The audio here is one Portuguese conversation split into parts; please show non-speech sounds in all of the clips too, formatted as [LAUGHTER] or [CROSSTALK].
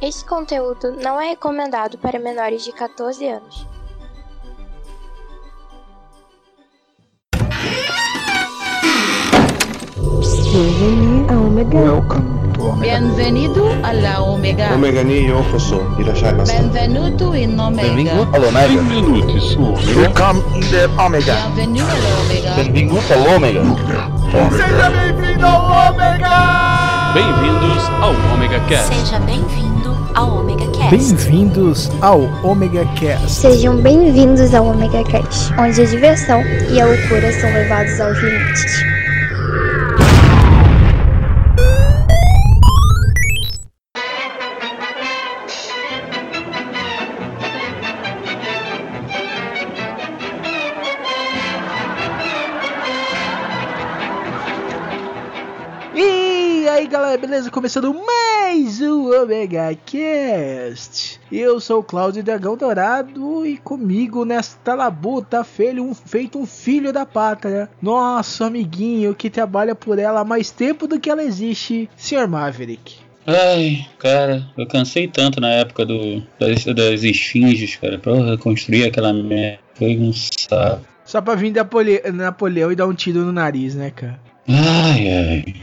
Este conteúdo não é recomendado para menores de 14 anos. Omega. Welcome to Omega. Bienvenido alla Omega. Omega ni yokoso. Irashai masu. Benvenuto in Omega. Benvingut all'Omega. Benvenuti su Omega. Welcome in the Omega. Bienvenido alla Omega. Benvingut all'Omega. Bem-vindos ao Omega Cast. Seja bem-vindo ao Omega Cast. Bem-vindos ao Omega Cast. Sejam bem-vindos ao Omega Cast, onde a diversão e a loucura são levados aos limites. E aí galera, beleza? Começando mais um Omega Cast. Eu sou o Cláudio Dragão Dourado e comigo nesta labuta feio, um, feito um filho da pátria, nosso amiguinho que trabalha por ela há mais tempo do que ela existe, Sr. Maverick. Ai, cara, eu cansei tanto na época do, das, das esfinges, cara, pra reconstruir aquela merda. Foi um saco. Só pra vir da Pole- Napoleão e dar um tiro no nariz, né, cara? Ai, ai.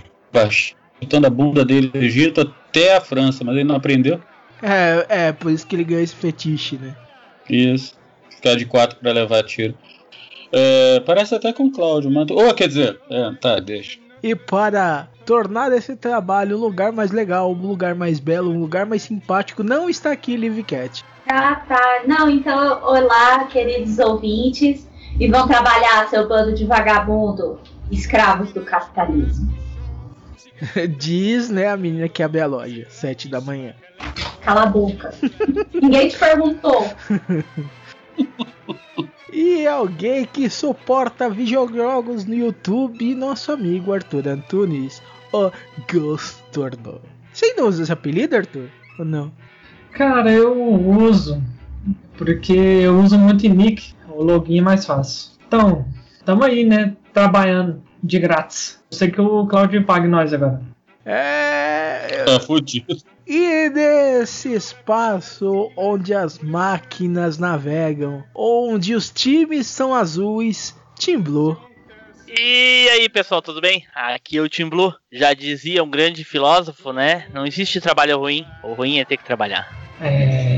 Botando a bunda dele do Egito até a França, mas ele não aprendeu. É, é, por isso que ele ganhou esse fetiche, né? Isso. Ficar de quatro pra levar tiro. É, parece até com o Cláudio, mas. Oh, quer dizer, é, tá, deixa. E para tornar esse trabalho um lugar mais legal, um lugar mais belo, um lugar mais simpático, não está aqui Live Cat. Tá, tá. Não, então, olá, queridos ouvintes. E vão trabalhar, seu bando de vagabundo, escravos do capitalismo. [LAUGHS] Diz, né, a menina que abre a loja, sete da manhã. Cala a boca. Ninguém te perguntou. [LAUGHS] E alguém que suporta videojogos no YouTube, nosso amigo Arthur Antunes, o Gostorno. Você ainda usa esse apelido, Arthur? Ou não? Cara, eu uso. Porque eu uso muito em nick. O login é mais fácil. Então, tamo aí, né? Trabalhando de grátis. Eu sei que o Claudio paga nós agora. É. Tá fudido. E nesse espaço onde as máquinas navegam, onde os times são azuis, Team Blue. E aí pessoal, tudo bem? Aqui é o Tim Blue. Já dizia um grande filósofo, né? Não existe trabalho ruim. O ruim é ter que trabalhar. É.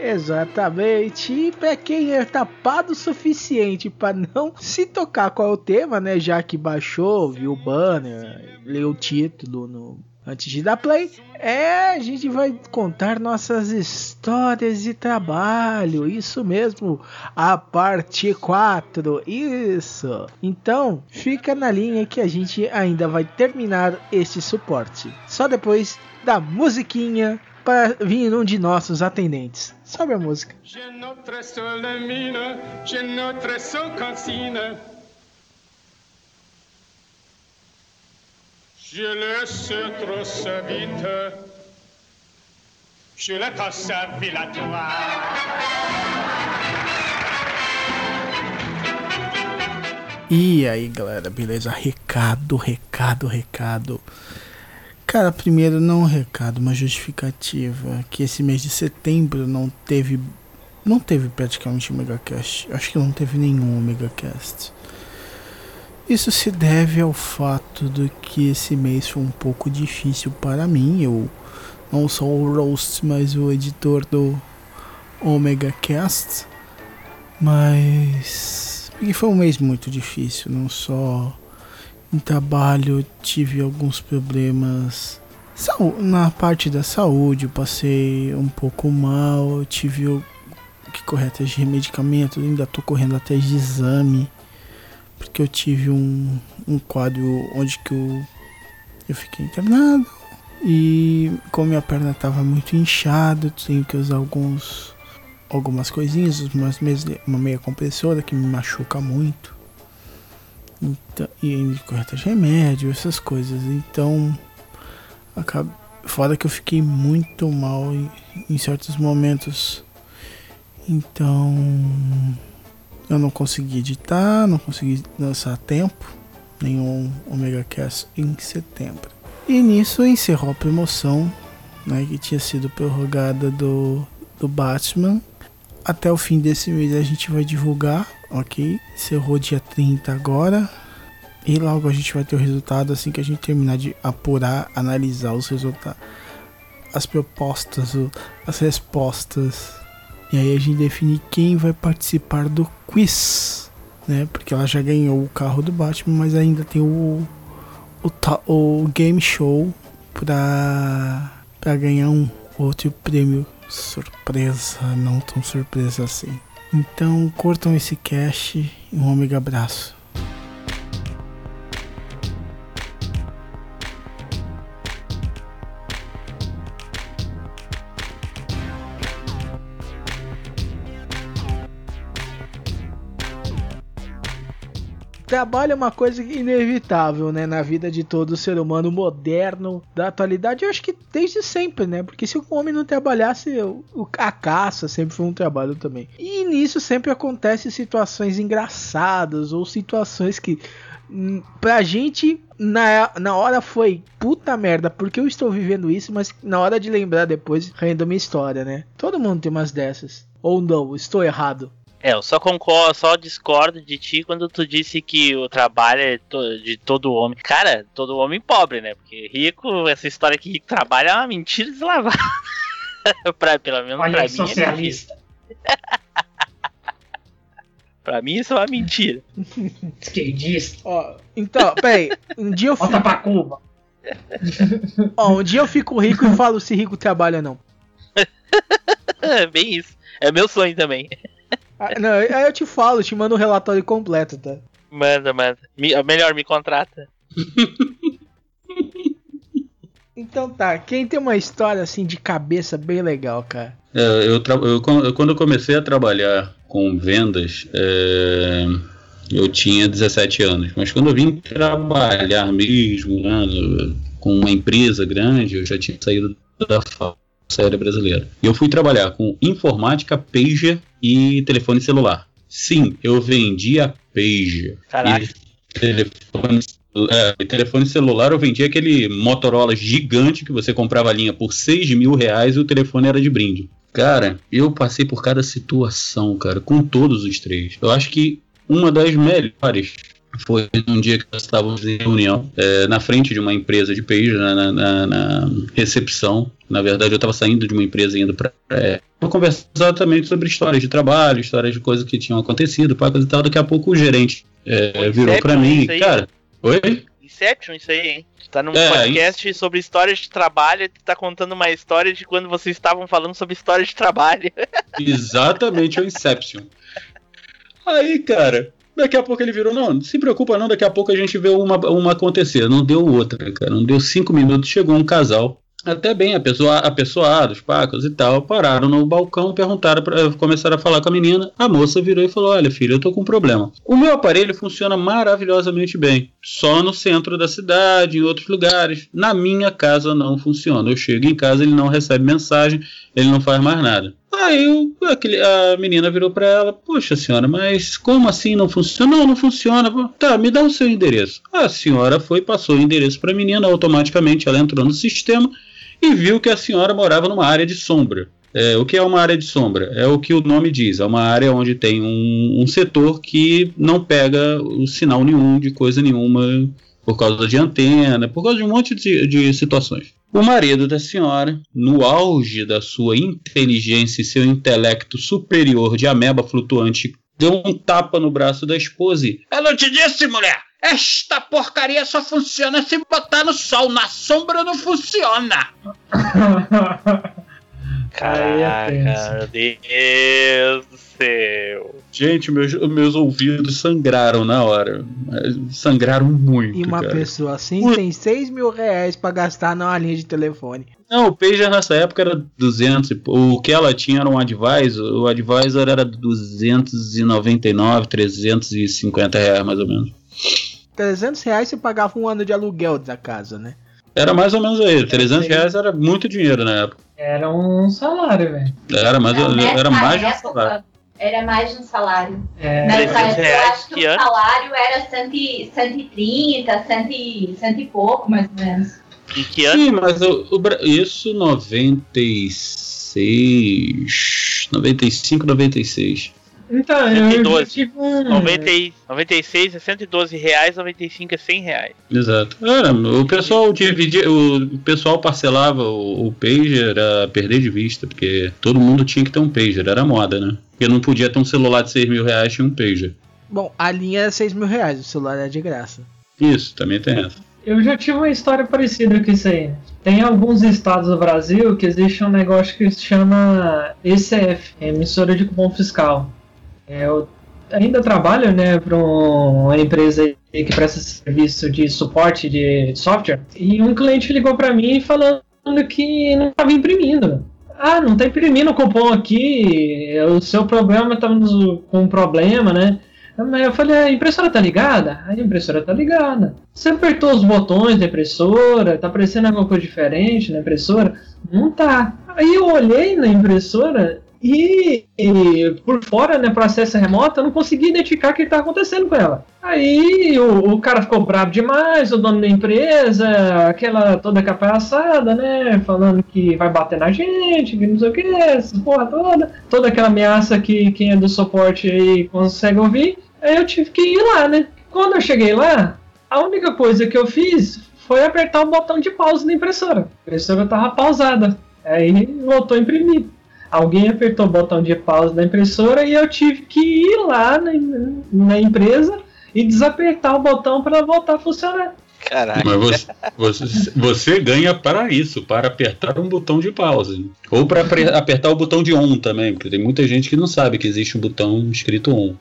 Exatamente. E pra quem é tapado o suficiente para não se tocar qual é o tema, né? Já que baixou, viu o banner, leu o título no antes de dar play, é a gente vai contar nossas histórias de trabalho. Isso mesmo, a parte 4. Isso. Então, fica na linha que a gente ainda vai terminar este suporte. Só depois da musiquinha para vir um de nossos atendentes. Sobe a música. J'ai notre seule mine, j'ai notre seule. Je laisse trop sa vite, je la tasse à E aí galera, beleza? Recado, recado, recado. Cara, primeiro não um recado, uma justificativa que esse mês de setembro não teve não teve praticamente megacast. Acho que não teve nenhum megacast. Isso se deve ao fato de que esse mês foi um pouco difícil para mim. Eu não sou o Roast, mas o editor do Omega Cast. Mas e foi um mês muito difícil, não só em trabalho, tive alguns problemas na parte da saúde, eu passei um pouco mal, tive que correr atrás de medicamento, ainda tô correndo atrás de exame, porque eu tive um, um quadro onde que eu, eu fiquei internado e como minha perna tava muito inchada, tenho que usar alguns algumas coisinhas, uma meia compressora que me machuca muito. Então, e ainda correr atrás de remédio, essas coisas. Então, acaba, fora que eu fiquei muito mal em, em certos momentos. Então, eu não consegui editar, não consegui lançar a tempo nenhum Omega Cast em setembro. E nisso encerrou a promoção né, que tinha sido prorrogada do, do Batman. Até o fim desse mês a gente vai divulgar, ok? Encerrou dia 30 agora. E logo a gente vai ter o resultado assim que a gente terminar de apurar, analisar os resultados, as propostas, as respostas. E aí a gente define quem vai participar do quiz, né? Porque ela já ganhou o carro do Batman, mas ainda tem o o, o game show pra, pra ganhar um outro prêmio surpresa, não tão surpresa assim. Então curtam esse cast e um ômega abraço. Trabalho é uma coisa inevitável, né, na vida de todo ser humano moderno da atualidade. Eu acho que desde sempre, né? Porque se o homem não trabalhasse, a caça sempre foi um trabalho também. E nisso sempre acontecem situações engraçadas ou situações que hum, pra gente na, na hora foi puta merda, porque eu estou vivendo isso, mas na hora de lembrar depois rende uma história, né? Todo mundo tem umas dessas. Ou não, estou errado. É, eu só concordo, só discordo de ti quando tu disse que o trabalho é to- de todo homem. Cara, todo homem pobre, né? Porque rico, essa história que rico trabalha é uma mentira deslavada. [LAUGHS] pra, pelo menos Olha pra mim. socialista. É [LAUGHS] pra mim isso é uma mentira. [LAUGHS] Esquerdista. Ó, então, peraí, um dia eu fico. Volta pra Cuba. Ó, um dia eu fico rico e falo se rico trabalha ou não. É bem isso. É meu sonho também. Ah, não, aí eu te falo, te mando um relatório completo, tá? Manda, manda. Me- melhor, me contrata. Então tá, quem tem uma história assim de cabeça bem legal, cara? É, eu, eu- eu- quando eu comecei a trabalhar com vendas, é, eu tinha 17 anos. Mas quando eu vim trabalhar mesmo né, com uma empresa grande, eu já tinha saído da fa- série brasileira. E eu fui trabalhar com informática, pager e telefone celular. Sim, eu vendia pager. Caraca. E telefone, é, telefone celular eu vendia aquele Motorola gigante que você comprava a linha por 6 mil reais e o telefone era de brinde. Cara, eu passei por cada situação, cara, com todos os três. Eu acho que uma das melhores foi um dia que nós estávamos em reunião é, na frente de uma empresa de pager, na, na- na- na recepção. Na verdade, eu estava saindo de uma empresa indo para é, para conversar exatamente sobre histórias de trabalho, histórias de coisas que tinham acontecido, coisa e tal. Daqui a pouco o gerente é, virou para mim, cara. Oi? Inception, isso aí, hein? Tá num É, podcast sobre histórias de trabalho e tu tá contando uma história de quando vocês estavam falando sobre histórias de trabalho. Exatamente é o Inception. Aí, cara, daqui a pouco ele virou, não, não se preocupa não, daqui a pouco a gente vê uma, uma acontecer. Não deu outra, cara, não deu cinco minutos, chegou um casal, até bem apessoa- apessoados, pacos e tal, pararam no balcão, perguntaram, pra, começaram a falar com a menina, a moça virou e falou, olha filha, eu tô com um problema. O meu aparelho funciona maravilhosamente bem, só no centro da cidade, em outros lugares. Na minha casa não funciona. Eu chego em casa, ele não recebe mensagem, ele não faz mais nada. Aí o- aquele- a menina virou pra ela: Poxa senhora, mas como assim não funciona? Não, não funciona. Tá, me dá o seu endereço. A senhora foi, passou o endereço pra menina, automaticamente ela entrou no sistema e viu que a senhora morava numa área de sombra. É, o que é uma área de sombra? É o que o nome diz, é uma área onde tem um, um setor que não pega o sinal nenhum de coisa nenhuma por causa de antena, por causa de um monte de, de situações. O marido da senhora, no auge da sua inteligência e seu intelecto superior de ameba flutuante, deu um tapa no braço da esposa e. Eu não te disse, mulher! Esta porcaria só funciona se botar no sol, na sombra não funciona! [LAUGHS] Caraca, meu Deus do céu. Gente, meus, meus ouvidos sangraram na hora. Sangraram muito. E uma cara. pessoa assim tem 6 mil reais pra gastar numa linha de telefone. Não, o Pager nessa época era 200. e pou- O que ela tinha era um Advisor. O Advisor era 299, 350 reais mais ou menos. 300 reais você pagava um ano de aluguel da casa, né? Era mais ou menos aí. 300 reais era muito dinheiro na época. Era um salário, velho. Era mais, Não, nessa era mais de um salário. Era mais de um salário. É, Nessa 300 época, eu acho que que o salário era 100, 130, 100, 100 e pouco, mais ou menos. Em que ano? Sim, mas o, o isso 96. 95, 96. Então, eu, eu 112. tive um. 90, e- 96 é 112 reais, 95 é 100 reais. Exato. Era, o pessoal dividia, o pessoal parcelava o, o pager a perder de vista, porque todo mundo tinha que ter um pager, era moda, né? Porque não podia ter um celular de 6 mil reais tinha um pager. Bom, a linha é 6 mil reais, o celular é de graça. Isso, também tem essa. Eu já tive uma história parecida com isso aí. Tem alguns estados do Brasil que existe um negócio que se chama ECF, emissora de cupom fiscal. É, eu ainda trabalho né, para uma empresa que presta serviço de suporte de software. E um cliente ligou para mim falando que não estava imprimindo. Ah, não está imprimindo o cupom aqui, o seu problema está com um problema, né? Eu falei, a impressora tá ligada? A impressora tá ligada. Você apertou os botões da impressora, tá aparecendo alguma coisa diferente na impressora? Não tá. Aí eu olhei na impressora e, e por fora, né, processo remoto, eu não consegui identificar o que estava acontecendo com ela. Aí o, o cara ficou bravo demais, o dono da empresa, aquela toda capaçada, né, falando que vai bater na gente, que não sei o que, essa porra toda, toda aquela ameaça que quem é do suporte aí consegue ouvir. Aí eu tive que ir lá, né. Quando eu cheguei lá, a única coisa que eu fiz foi apertar o botão de pause na impressora. A impressora tava pausada. Aí voltou a imprimir. Alguém apertou o botão de pause da impressora e eu tive que ir lá na, na empresa e desapertar o botão para voltar a funcionar. Caraca. Mas você, você, você ganha para isso, para apertar um botão de pause. Ou para apertar o botão de on também, porque tem muita gente que não sabe que existe um botão escrito on.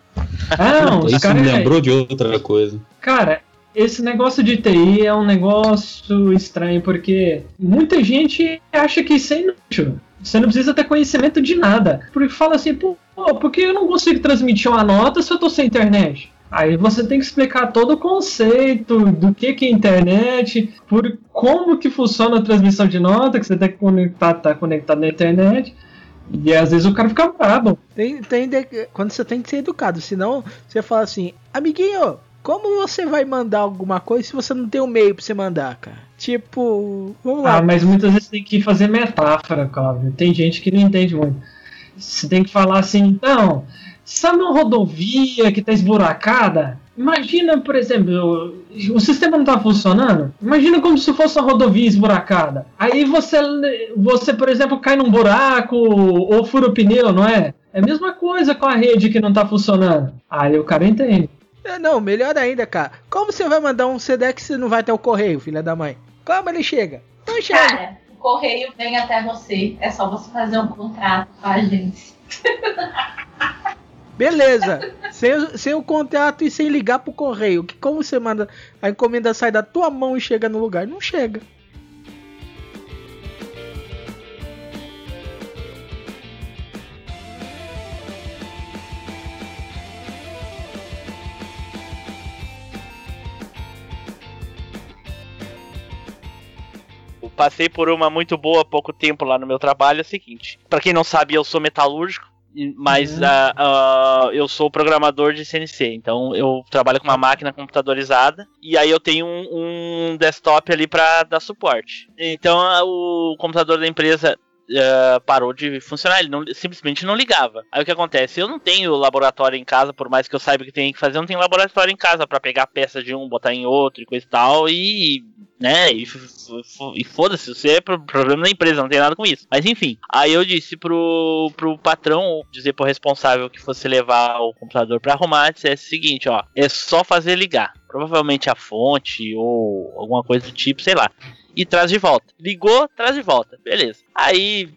Não, os isso caras- me lembrou de outra coisa. Cara, esse negócio de TI é um negócio estranho porque muita gente acha que isso é inútil. Você não precisa ter conhecimento de nada. Porque fala assim, pô, por que eu não consigo transmitir uma nota se eu tô sem internet? Aí você tem que explicar todo o conceito do que, que é internet, por como que funciona a transmissão de nota, que você tem que conectar, tá conectado na internet. E às vezes o cara fica brabo. Tem, tem de- quando você tem que ser educado, senão você fala assim, amiguinho, como você vai mandar alguma coisa se você não tem um meio pra você mandar, cara? Tipo, vamos lá. Ah, mas muitas vezes tem que fazer metáfora, Cláudio. Tem gente que não entende muito. Você tem que falar assim, não, sabe uma rodovia que tá esburacada? Imagina, por exemplo, o, o sistema não tá funcionando. Imagina como se fosse uma rodovia esburacada. Aí você, você, por exemplo, cai num buraco ou fura o pneu, não é? É a mesma coisa com a rede que não tá funcionando. Aí o cara entende. É, Não, melhor ainda, cara. Como você vai mandar um Sedex se não vai ter o correio, filha da mãe? Como ele chega? Não chega. Cara, o correio vem até você. É só você fazer um contrato com a agência. [LAUGHS] Beleza. sem, sem o contrato e sem ligar pro correio. Que como você manda a encomenda sai da tua mão e chega no lugar? Não chega. Passei por uma muito boa há pouco tempo lá no meu trabalho. É o seguinte: pra quem não sabe, eu sou metalúrgico. Mas ah, ah, eu sou programador de CNC, então eu trabalho com uma máquina computadorizada e aí eu tenho um, um desktop ali para dar suporte. Então ah, o computador da empresa ah, parou de funcionar, ele não- simplesmente não ligava. Aí o que acontece? Eu não tenho laboratório em casa, por mais que eu saiba que tem que fazer, eu não tenho laboratório em casa para pegar peça de um, botar em outro e coisa e tal e né? E, e foda-se, você é pro- problema da empresa, não tem nada com isso. Mas enfim, aí eu disse pro, pro patrão, dizer pro responsável que fosse levar o computador pra arrumar, dissesse o seguinte, ó, é só fazer ligar. Provavelmente a fonte ou alguma coisa do tipo, sei lá. E traz de volta. Ligou, traz de volta. Beleza. Aí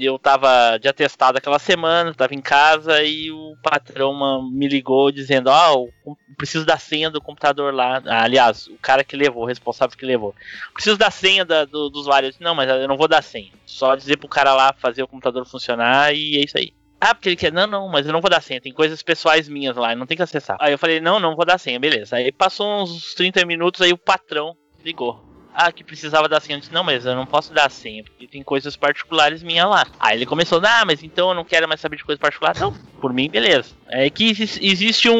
eu tava de atestado aquela semana, tava em casa e o patrão me ligou dizendo: Ó, eu preciso da senha do computador lá. Ah, aliás, o cara que levou, o responsável que levou. Preciso da senha da- do, do usuário. Disse, não, mas eu não vou dar senha. Só dizer pro cara lá fazer o computador funcionar e é isso aí. Ah, porque ele quer. Não, não, mas eu não vou dar senha. Tem coisas pessoais minhas lá, não tem que acessar. Aí eu falei, não, não vou dar senha, beleza. Aí passou uns 30 minutos, aí o patrão ligou. ah, que precisava da senha. Eu disse, não, mas eu não posso dar senha, porque tem coisas particulares minhas lá. Aí ele começou, ah, mas então eu não quero mais saber de coisa particular. Então, por mim, beleza. É que exi- existe um,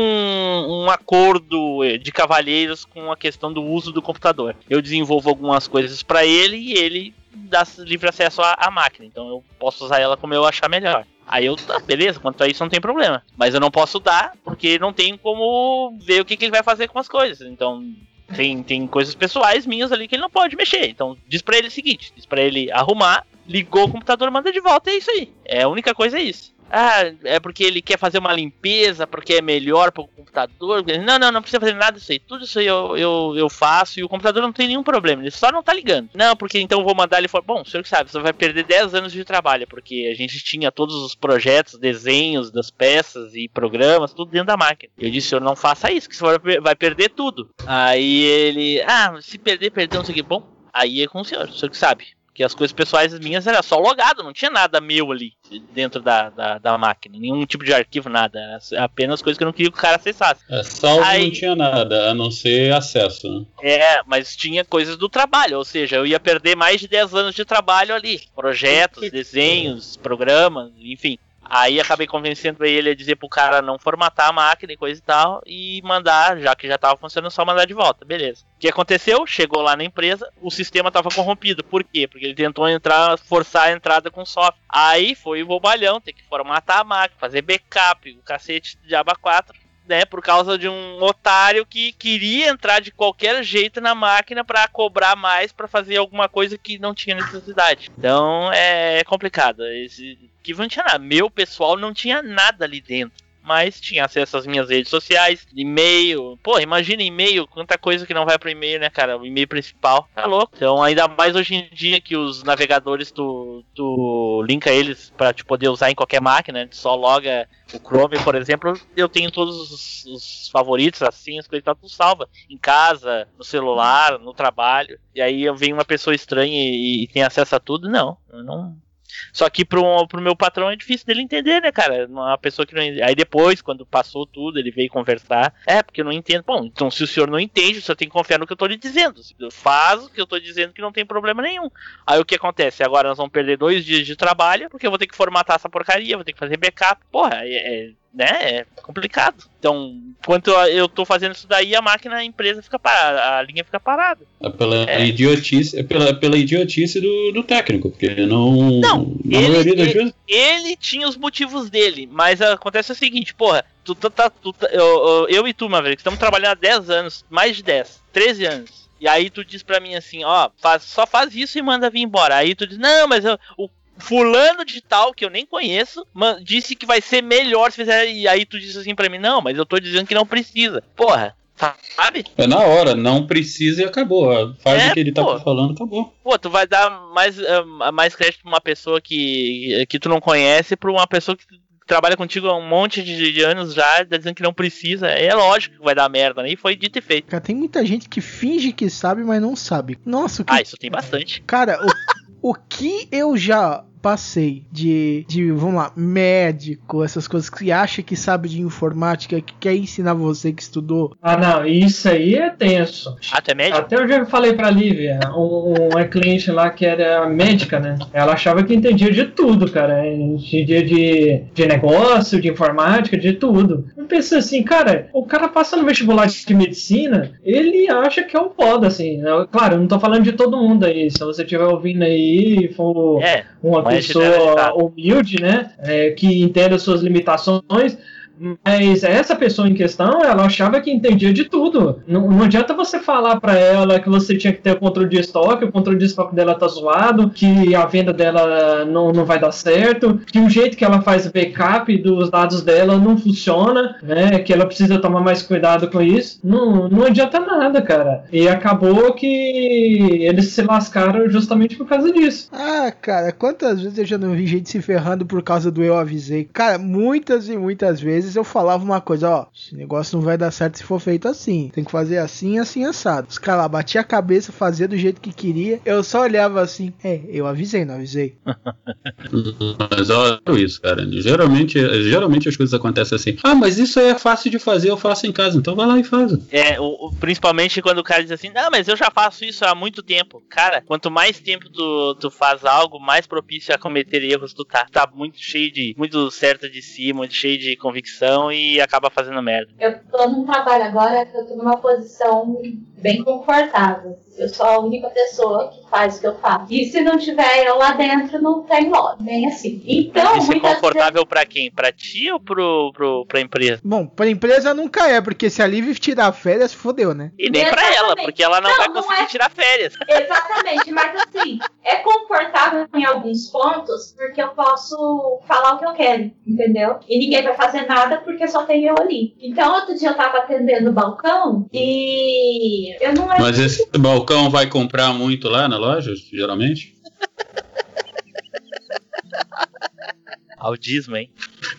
um acordo eh, de cavalheiros com a questão do uso do computador. Eu desenvolvo algumas coisas pra ele e ele dá livre acesso à, à máquina. Então eu posso usar ela como eu achar melhor. Aí eu, tá, beleza, quanto a isso não tem problema. Mas eu não posso dar, porque não tem como ver o que, que ele vai fazer com as coisas. Então, tem, tem coisas pessoais minhas ali que ele não pode mexer. Então, diz pra ele o seguinte: diz pra ele arrumar, ligou o computador, manda de volta, é isso aí. É a única coisa é isso. Ah, é porque ele quer fazer uma limpeza, porque é melhor pro computador. Não, não, não precisa fazer nada disso aí. Tudo isso aí eu, eu, eu faço e o computador não tem nenhum problema. Ele só não tá ligando. Não, porque então vou mandar ele fora. Bom, o senhor que sabe, você vai perder 10 anos de trabalho, porque a gente tinha todos os projetos, desenhos das peças e programas, tudo dentro da máquina. Eu disse, senhor, não faça isso, que o senhor vai perder tudo. Aí ele, ah, se perder, perdeu, não sei o que. Bom, aí é com o senhor, o senhor que sabe. Porque as coisas pessoais minhas era só logado, não tinha nada meu ali dentro da, da, da máquina, nenhum tipo de arquivo, nada. Era apenas coisas que eu não queria que o cara acessasse. É, salvo Aí- não tinha nada, a não ser acesso, né? É, mas tinha coisas do trabalho, ou seja, eu ia perder mais de 10 anos de trabalho ali. Projetos, desenhos, programas, enfim. Aí acabei convencendo ele a dizer pro cara não formatar a máquina e coisa e tal, e mandar, já que já tava funcionando, só mandar de volta, beleza. O que aconteceu? Chegou lá na empresa, o sistema tava corrompido. Por quê? Porque ele tentou entrar, forçar a entrada com software. Aí foi o bobalhão, ter que formatar a máquina, fazer backup, o cacete de aba 4 né, por causa de um otário que queria entrar de qualquer jeito na máquina pra cobrar mais pra fazer alguma coisa que não tinha necessidade. Então é complicado. Esse que não tinha nada. Meu pessoal não tinha nada ali dentro. Mas tinha acesso às minhas redes sociais, e-mail. Pô, imagina e-mail, quanta coisa que não vai pro e-mail, né, cara? O e-mail principal. Tá louco. Então, ainda mais hoje em dia que os navegadores tu, tu linka eles pra te poder usar em qualquer máquina, tu só loga o Chrome, por exemplo, eu tenho todos os, os favoritos, assim, as coisas que tu salva. Em casa, no celular, no trabalho. E aí eu venho uma pessoa estranha e, e tem acesso a tudo. Não, eu não. Só que pro, pro meu patrão é difícil dele entender, né, cara? Uma pessoa que não. Aí depois, quando passou tudo, ele veio conversar. É, porque eu não entendo. Bom, então se o senhor não entende, o senhor tem que confiar no que eu tô lhe dizendo. Faz o que eu tô dizendo que não tem problema nenhum. Aí o que acontece? Agora nós vamos perder dois dias de trabalho, porque eu vou ter que formatar essa porcaria, vou ter que fazer backup. Porra, é, é né? É complicado. Então, enquanto eu tô fazendo isso daí, a máquina, a empresa fica parada, a linha fica parada. É pela É. idiotice, é pela, pela idiotice do, do técnico, porque não. Não, maioria das vezes. ele tinha os motivos dele, mas acontece o seguinte, porra, tu tá, tá- tu tá- eu, eu- eu e tu, Maverick, estamos trabalhando há 10 anos, mais de 10, 13 anos. E aí tu diz pra mim assim, ó, faz, só faz isso e manda vir embora. Aí tu diz, não, mas eu- o fulano de tal, que eu nem conheço, disse que vai ser melhor se fizer. E aí tu diz assim pra mim, não, mas eu tô dizendo que não precisa. Porra, sabe? É na hora, não precisa e acabou. Faz É, o que ele tá pô. falando, acabou. Pô, tu vai dar mais, eh, mais crédito pra uma pessoa que, que tu não conhece pra uma pessoa que trabalha contigo há um monte de, de anos já, tá dizendo que não precisa. É lógico que vai dar merda, né? E foi dito e feito. Cara, tem muita gente que finge que sabe, mas não sabe. Nossa, o que. Ah, isso tem bastante. Cara, o, que eu já passei de, de, vamos lá, médico, essas coisas que acha que sabe de informática, que quer ensinar você que estudou. Ah, não, isso aí é tenso. Ah, tu é médico? Até eu já falei pra Lívia, um- uma cliente lá que era médica, né? Ela achava que entendia de tudo, cara. Entendia de, de negócio, de informática, de tudo. Eu pensei assim, cara, o cara passa no vestibular de medicina, ele acha que é um foda, assim. Eu- Claro, eu não tô falando de todo mundo aí. Se você estiver ouvindo aí e for É, uma pessoa humilde, né? é, que entenda as suas limitações. Mas essa pessoa em questão, ela achava que entendia de tudo. Não, não adianta você falar pra ela que você tinha que ter o controle de estoque, o controle de estoque dela tá zoado, que a venda dela não, não vai dar certo, que o jeito que ela faz backup dos dados dela não funciona, né? Que ela precisa tomar mais cuidado com isso. Não, não adianta nada, cara. E acabou que eles se lascaram justamente por causa disso. Ah, cara, quantas vezes eu já não vi gente se ferrando por causa do eu avisei? Cara, muitas e muitas vezes vezes eu falava uma coisa, ó, esse negócio não vai dar certo se for feito assim. Tem que fazer assim, assim, assado. Os caras lá batiam a cabeça, fazia do jeito que queria. Eu só olhava assim, é, eu avisei, não avisei. Mas olha isso, cara. Geralmente, geralmente as coisas acontecem assim. Ah, mas isso aí é fácil de fazer, eu faço em casa. Então vai lá e faz. É, o, o- principalmente quando o cara diz assim, não, mas eu já faço isso há muito tempo. Cara, quanto mais tempo tu, tu faz algo, mais propício a cometer erros tu tá. Tá muito cheio de. muito certo de si, muito cheio de convicção e acaba fazendo merda. Eu tô num trabalho agora que eu tô numa posição bem confortável. Eu sou a única pessoa que faz o que eu faço. E se não tiver eu lá dentro, não tem loja. Bem assim. Então, Isso é confortável pra quem? Pra ti ou pro, pro, pra empresa? Bom, pra empresa nunca é, porque se a Liv tirar férias, fodeu, né? E nem pra ela, porque ela não, Não, vai não conseguir é. tirar férias. [LAUGHS] Exatamente, mas assim, é confortável em alguns pontos, porque eu posso falar o que eu quero, entendeu? E ninguém vai fazer nada porque só tem eu ali. Então, outro dia eu tava atendendo o balcão e eu não era. Mas esse balcão vai comprar muito lá na loja, geralmente? Audismo, hein?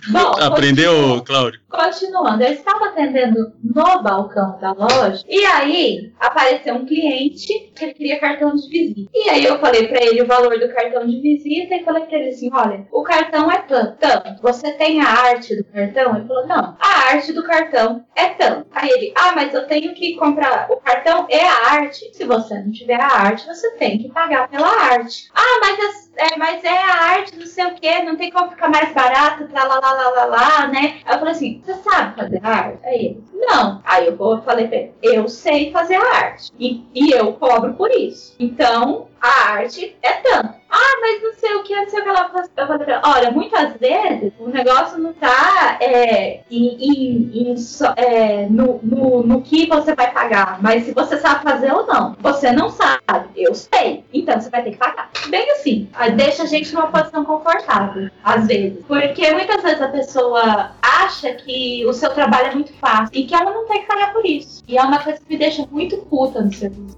Bom, [LAUGHS] Aprendeu, Cláudio? Continuando, eu estava atendendo no balcão da loja e aí apareceu um cliente que ele queria cartão de visita. E aí eu falei pra ele o valor do cartão de visita e falei pra ele assim: olha, o cartão é tanto, tanto. Você tem a arte do cartão? Ele falou: não, a arte do cartão é tanto. Aí ele: ah, mas eu tenho que comprar. O cartão é a arte. Se você não tiver a arte, você tem que pagar pela arte. Ah, mas as- é, mas é a arte, não sei o que, não tem como ficar mais barato, pra lá, lá, lá, lá, lá, né? Aí eu falei assim, você sabe fazer arte? Aí ele, não. Aí eu falei pra ele, eu sei fazer a arte. E, e eu cobro por isso. Então, a arte é tanto. Ah, mas não sei o que, não sei o que ela. Eu olha, muitas vezes o negócio não tá é, em, em- em é, no, no, no que você vai pagar, mas se você sabe fazer ou não. Você não sabe, eu sei. Então você vai ter que pagar. Bem assim, aí deixa a gente numa posição confortável, às vezes. Porque muitas vezes a pessoa acha que o seu trabalho é muito fácil e que ela não tem que pagar por isso. E é uma coisa que me deixa muito puta no serviço.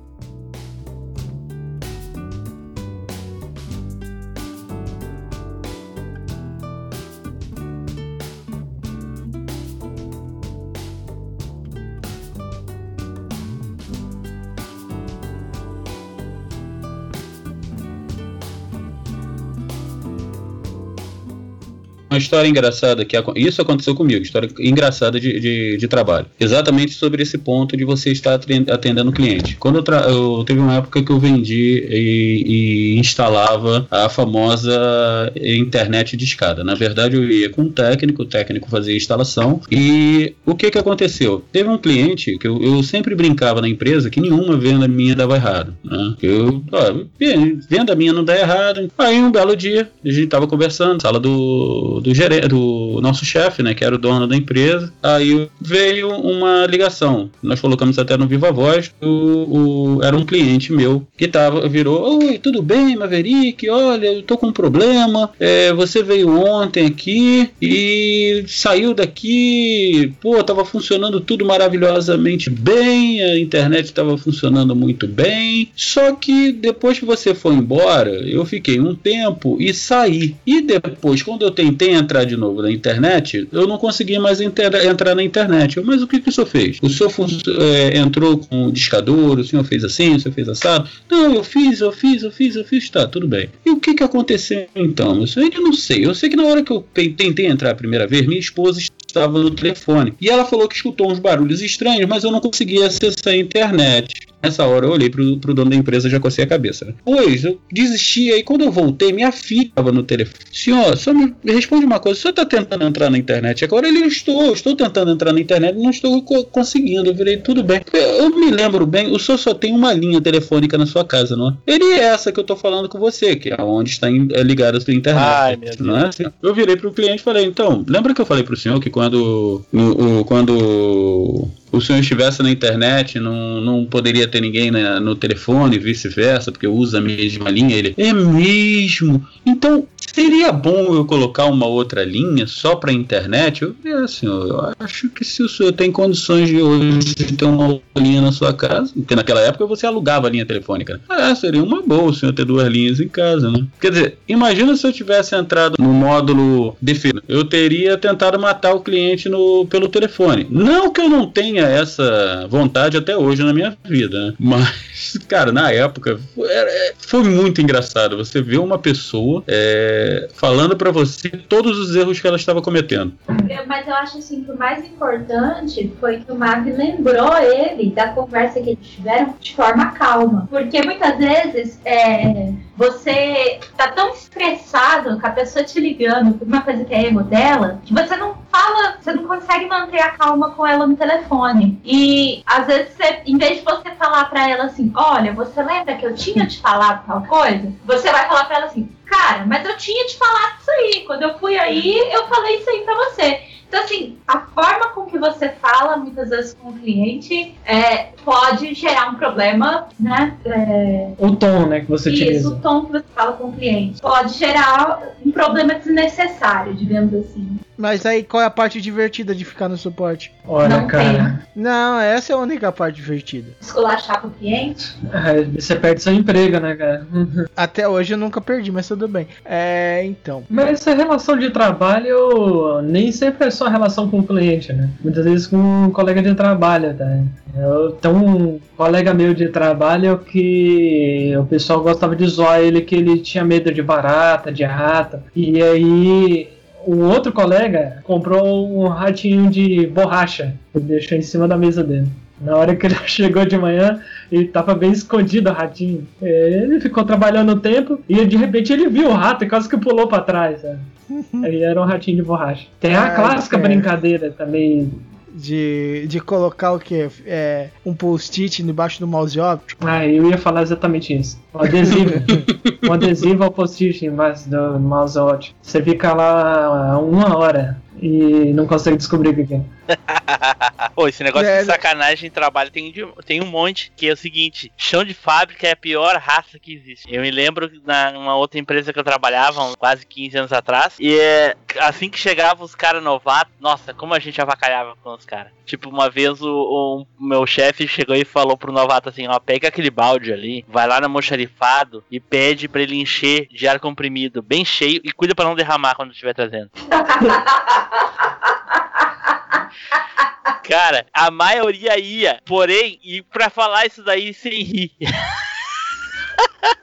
História engraçada que isso aconteceu comigo, história engraçada de, de, de trabalho. Exatamente sobre esse ponto de você estar aten- atendendo o cliente. Quando eu, tra- eu teve uma época que eu vendi e, e instalava a famosa internet de escada. Na verdade, eu ia com um técnico, o técnico fazia a instalação e o que que aconteceu? Teve um cliente que eu, eu sempre brincava na empresa que nenhuma venda minha dava errado. Né? Eu, ó, venda minha não dá errado. Aí um belo dia a gente tava conversando, sala do do, gerente, do nosso chefe, né, que era o dono da empresa. Aí veio uma ligação. Nós colocamos até no Viva Voz. O, o- era um cliente meu que tava, virou: Oi, tudo bem, Maverick? Olha, eu tô com um problema. É, você veio ontem aqui e saiu daqui. Pô, tava funcionando tudo maravilhosamente bem. A internet tava funcionando muito bem. Só que depois que você foi embora, eu fiquei um tempo e saí. E depois, quando eu tentei entrar de novo na internet, eu não consegui mais entrar na internet. Eu, Mas o que, que o senhor fez? O senhor é, entrou com o discador, o senhor fez assim, o senhor fez assado? Não, eu fiz, eu fiz, eu fiz, eu fiz, tá, tudo bem. E o que, que aconteceu então? Eu eu não sei. Eu sei que na hora que eu tentei entrar a primeira vez, minha esposa estava no telefone. E ela falou que escutou uns barulhos estranhos, mas eu não conseguia acessar a internet. Nessa hora eu olhei pro, pro dono da empresa e já cocei a cabeça. Né? Pois, eu desisti. Aí quando eu voltei, minha filha estava no telefone. Senhor, só me responde uma coisa. O senhor está tentando entrar na internet? Agora ele estou, estou tentando entrar na internet não estou co- conseguindo. Eu virei, tudo bem. Eu, eu me lembro bem, o senhor só tem uma linha telefônica na sua casa, não é? Ele é essa que eu estou falando com você, que é onde está é ligada a sua internet. Ai, meu é assim? Eu virei pro cliente e falei, então, lembra que eu falei pro senhor que quando, o, o- quando o senhor estivesse na internet, não, não poderia ter ninguém no telefone, vice-versa, porque usa a mesma linha. Ele, é mesmo? Então, seria bom eu colocar uma outra linha só para internet? Eu falei assim, eu acho que se o senhor tem condições de hoje ter uma linha na sua casa, porque naquela época você alugava a linha telefônica. Ah, seria uma boa o senhor ter duas linhas em casa, né? Quer dizer, imagina se eu tivesse entrado no módulo defesa. Eu teria tentado matar o cliente no, pelo telefone. Não que eu não tenha essa vontade até hoje na minha vida, né? Mas, [LAUGHS] cara, na época foi, era- foi muito engraçado. Você vê uma pessoa é, falando pra você todos os erros que ela estava cometendo. Mas eu acho assim que o mais importante foi que o Mav lembrou ele da conversa que eles tiveram de forma calma. Porque muitas vezes é, você tá tão estressado com a pessoa te ligando por uma coisa que é erro dela, que você não fala, você não consegue manter a calma com ela no telefone. E às vezes, você, em vez de você falar pra ela assim, olha, você lembra que eu tinha te falado tal coisa? Você vai falar pra ela assim, cara, mas eu tinha te falado isso aí. Quando eu fui aí, eu falei isso aí pra você. Então, assim, a forma com que você fala, muitas vezes, com o cliente, é, pode gerar um problema, né? É, O tom, né, que você isso, utiliza. o tom que você fala com o cliente. Pode gerar um problema desnecessário, digamos assim. Mas aí qual é a parte divertida de ficar no suporte? Olha, Não cara, Não, essa é a única parte divertida. Esculachar com o cliente. é, você perde seu emprego, né, cara? [LAUGHS] Até hoje eu nunca perdi, mas tudo bem. É, então. Mas essa relação de trabalho nem sempre é só relação com o cliente, né? Muitas vezes com um colega de trabalho, tá? Eu tenho um colega meu de trabalho que o pessoal gostava de zoar ele que ele tinha medo de barata, de rata. E aí um outro colega comprou um ratinho de borracha e deixou em cima da mesa dele. Na hora que ele [LAUGHS] chegou de manhã, ele tava bem escondido o ratinho. É, Ele ficou trabalhando um tempo e de repente ele viu o rato e quase que pulou pra trás. sabe? [LAUGHS] Aí era um ratinho de borracha. Tem a Ah, clássica certo. brincadeira também. De, de colocar o que? É, um post-it debaixo do mouse óptico. Ah, eu ia falar exatamente isso. Um [LAUGHS] adesivo. um adesivo ao post-it embaixo do mouse ótimo. Você fica lá uma hora e não consegue descobrir o que é. Pô, esse negócio É, de sacanagem em trabalho tem, de- tem um monte, que é o seguinte, chão de fábrica é a pior raça que existe. Eu me lembro na numa outra empresa que eu trabalhava, uns quase 15 anos atrás, e é, assim que chegavam os caras novatos, nossa, como a gente avacalhava com os caras. Tipo, uma vez o, o meu chefe chegou e falou pro novato assim, ó, pega aquele balde ali, vai lá no almoxarifado e pede pra ele encher de ar comprimido, bem cheio, e cuida pra não derramar quando estiver trazendo. [LAUGHS] Cara, a maioria ia, porém, e pra falar isso daí sem rir.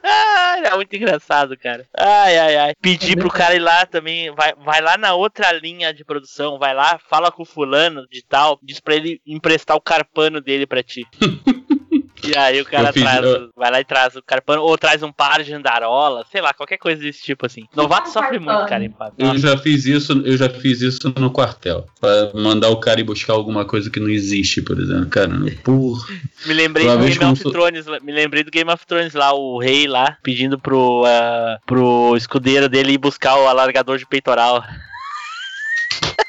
Era [LAUGHS] muito engraçado, cara. Ai, ai, ai. Pedir pro cara ir lá também. Vai, vai lá na outra linha de produção. Vai lá, fala com o fulano de tal. Diz pra ele emprestar o carpano dele pra ti. [LAUGHS] E aí o cara fiz- traz, eu- vai lá e traz o carpano, ou traz um par de andarola, sei lá, qualquer coisa desse tipo assim. Novato sofre muito, cara, em fábrica. Eu já fiz isso, eu já fiz isso no quartel. Pra mandar o cara ir buscar alguma coisa que não existe, por exemplo. Cara, porra. Me lembrei do Game of como- Thrones, lá- me lembrei do Game of Thrones lá, o rei lá, pedindo pro, ah, pro escudeiro dele ir buscar o alargador de peitoral. [LAUGHS]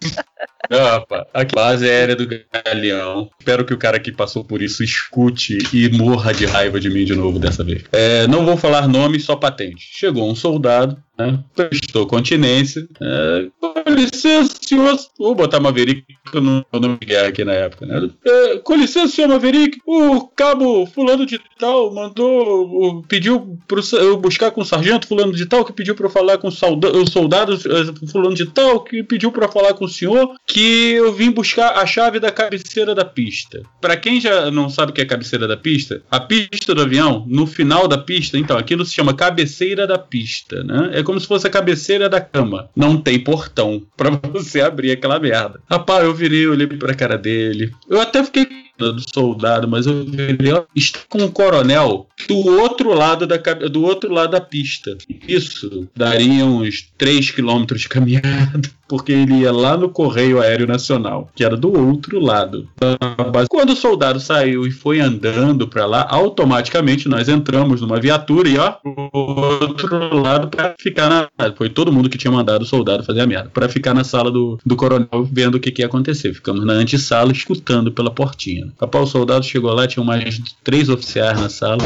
[LAUGHS] Opa, a base aérea do Galeão. Espero que o cara que passou por isso escute e morra de raiva de mim de novo dessa vez. É, não vou falar nome, só patente. Chegou um soldado, né, prestou continência. É, com licença, senhor. Vou botar Maverick no nome de guerra aqui na época. Né? É, com licença, senhor Maverick. O cabo fulano de tal mandou, pediu sa- eu buscar com o sargento fulano de tal, que pediu pra eu falar com o solda- o soldado eh, fulano de tal, que pediu pra falar com o senhor, que eu vim buscar a chave da cabeceira da pista. Pra quem já não sabe o que é cabeceira da pista, a pista do avião, no final da pista, então, aquilo se chama cabeceira da pista, né? É como se fosse a cabeceira da cama. Não tem portão pra [LAUGHS] você abrir aquela merda. Rapaz, eu virei, olhei pra cara dele. Eu até fiquei do soldado, mas eu virei, está com o coronel do outro lado da do outro lado da pista. Isso daria uns 3 quilômetros de caminhada, [LAUGHS] porque ele ia lá no Correio Aéreo Nacional, que era do outro lado da base. Quando o soldado saiu e foi andando pra lá, automaticamente nós entramos numa viatura e ó, outro lado pra ficar na. Foi todo mundo que tinha mandado o soldado fazer a merda. Pra ficar na sala do, do coronel vendo o que, que ia acontecer. Ficamos na antessala escutando pela portinha. Rapaz, o soldado chegou lá, tinha mais três oficiais na sala.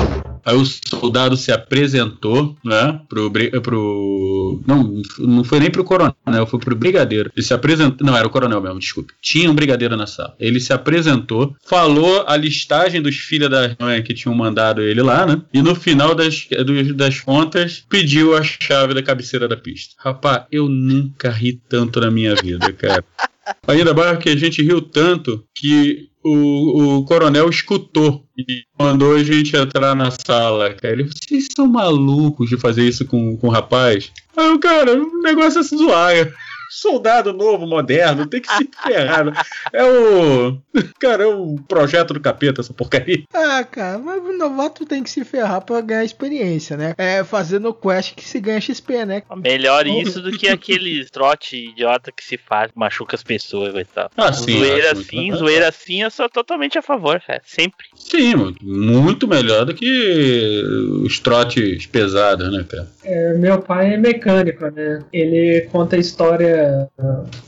Aí o soldado se apresentou, né? Pro. pro não, não foi nem pro coronel, foi pro brigadeiro. Ele se apresentou. Não, era o coronel mesmo, desculpe. Tinha um brigadeiro na sala. Ele se apresentou, falou a listagem dos filhos da mãe que tinham mandado ele lá, né? E no final das, das contas, pediu a chave da cabeceira da pista. Rapaz, eu nunca ri tanto na minha vida, cara. Ainda mais que a gente riu tanto que o, o coronel escutou e mandou a gente entrar na sala, cara. Ele, vocês são malucos de fazer isso com, com o rapaz? Aí o cara, o negócio é se zoar. Soldado novo, moderno, tem que se ferrar. É o. [LAUGHS] Cara, é o projeto do capeta, essa porcaria. Ah, cara, mas o novato tem que se ferrar pra ganhar experiência, né? É fazendo quest que se ganha XP, né? Melhor isso do que aquele [LAUGHS] trote idiota que se faz, machuca as pessoas e tal. Ah, sim, Zoeira muito assim, zoeira assim, eu sou totalmente a favor, cara. Sempre. Sim, mano, muito melhor do que os trotes pesados, né, cara? É, meu pai é mecânico, né? Ele conta a história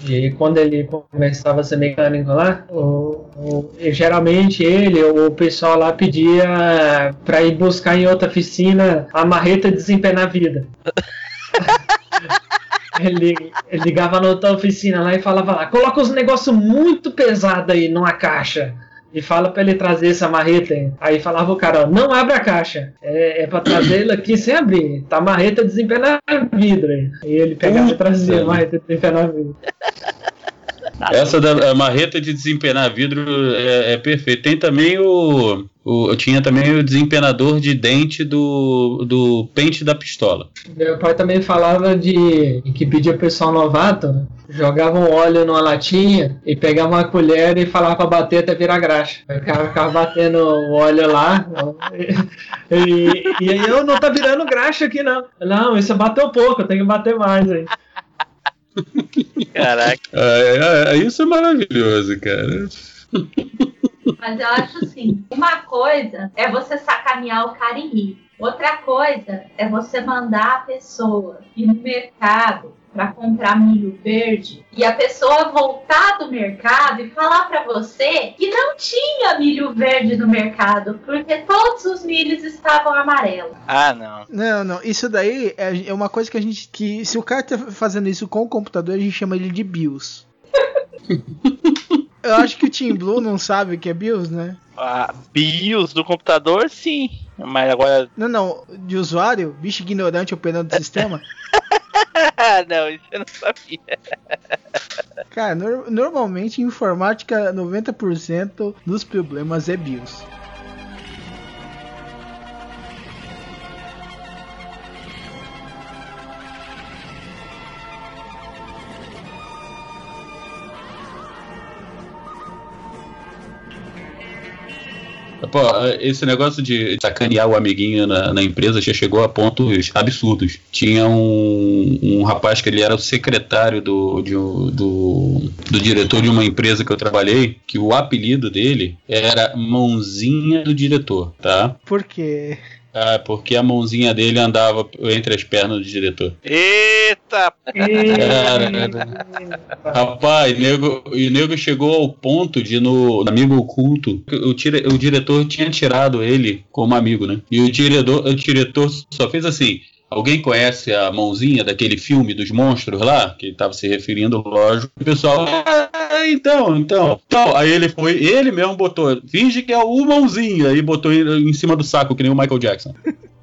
de quando ele começava a ser mecânico lá. O, o- e geralmente ele, o pessoal lá pedia pra ir buscar em outra oficina a marreta desempenhar a vida. [LAUGHS] Ele, ele ligava na outra oficina lá e falava lá, coloca os negócios muito pesados aí numa caixa. E fala pra ele trazer essa marreta. aí. Falava o cara, ó, não abre a caixa. É, é pra trazer ele aqui sem abrir. Tá marreta desempenando vidro aí. Aí ele pegava e trazia a marreta desempenando vidro. [LAUGHS] Essa da a marreta de desempenar vidro é, é perfeito. Tem também o, o. Eu tinha também o desempenador de dente do, do pente da pistola. Meu pai também falava de que pedia pro pessoal novato, né? jogava um óleo numa latinha e pegava uma colher e falava pra bater até virar graxa. Aí o cara ficava batendo o óleo lá. E, e, e aí eu não tá virando graxa aqui não. Não, isso bateu pouco, eu tenho que bater mais aí. Caraca. É, é, isso é maravilhoso, cara. Mas eu acho assim, uma coisa é você sacanear o cara e rir. Outra coisa é você mandar a pessoa ir no mercado para comprar milho verde e a pessoa voltar do mercado e falar para você que não tinha milho verde no mercado porque todos os milhos estavam amarelos. Ah, não. Não, não, isso daí é, é uma coisa que a gente. que Se o cara tá fazendo isso com o computador, a gente chama ele de BIOS. [LAUGHS] Eu acho que o Team Blue não sabe o que é BIOS, né? A BIOS do computador, sim. Mas agora. Não, não, de usuário, bicho ignorante operando o sistema. [LAUGHS] não, isso eu não sabia. Cara, nor- normalmente em informática 90% dos problemas é BIOS. Pô, esse negócio de sacanear o amiguinho na, na empresa já chegou a pontos absurdos. Tinha um, um rapaz que ele era o secretário do, de do, do diretor de uma empresa que eu trabalhei, que o apelido dele era Mãozinha do Diretor, tá? Por quê? Ah, porque a mãozinha dele andava entre as pernas do diretor. Eita! Rapaz, nego, e o nego chegou ao ponto de, no amigo oculto, o, tire, o diretor tinha tirado ele como amigo, né? E o diretor, o diretor só fez assim. Alguém conhece a mãozinha daquele filme dos monstros lá? Que ele estava se referindo, lógico. O pessoal, ah, então, então. então. Aí ele foi, ele mesmo botou, finge que é o mãozinha, e botou em, em cima do saco, que nem o Michael Jackson. [LAUGHS]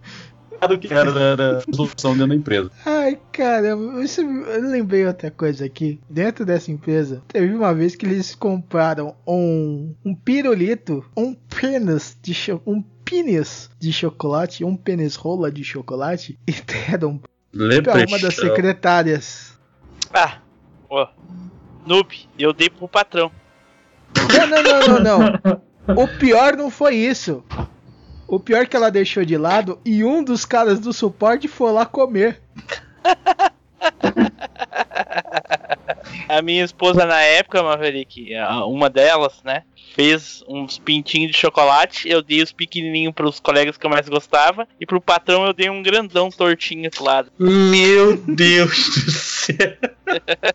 do que era da, solução dentro da empresa. Ai, caramba, isso, eu lembrei outra coisa aqui. Dentro dessa empresa, teve uma vez que eles compraram um, um pirulito, um pênis de um pênis de chocolate, um pênis rola de chocolate [LAUGHS] e deram pra uma das secretárias. Ah, ó. Noob, eu dei pro patrão. Não, não, não, não, não. O pior não foi isso. O pior é que ela deixou de lado e um dos caras do suporte foi lá comer. [LAUGHS] A minha esposa na época, Maverick, uma delas, né? Fez uns pintinhos de chocolate. Eu dei os pequenininhos pros colegas que eu mais gostava. E pro patrão eu dei um grandão tortinho do lado. Meu Deus do céu.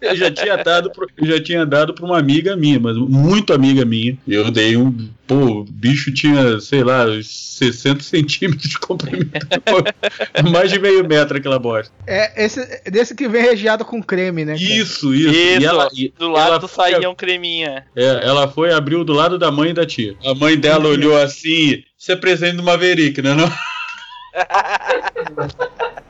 Eu já tinha dado pro, eu já tinha dado pra uma amiga minha, mas muito amiga minha. Eu dei um. Pô, o bicho tinha, sei lá, uns 60 centímetros de comprimento. [LAUGHS] Mais de meio metro aquela bosta. É esse, desse que vem recheado com creme, né? cara? Isso, isso. Isso, E ela, e do lado ela foi- saía um creminha. É, ela foi abriu do lado da mãe e da tia. A mãe dela olhou assim: Isso é presente do Maverick, né? Não? [LAUGHS]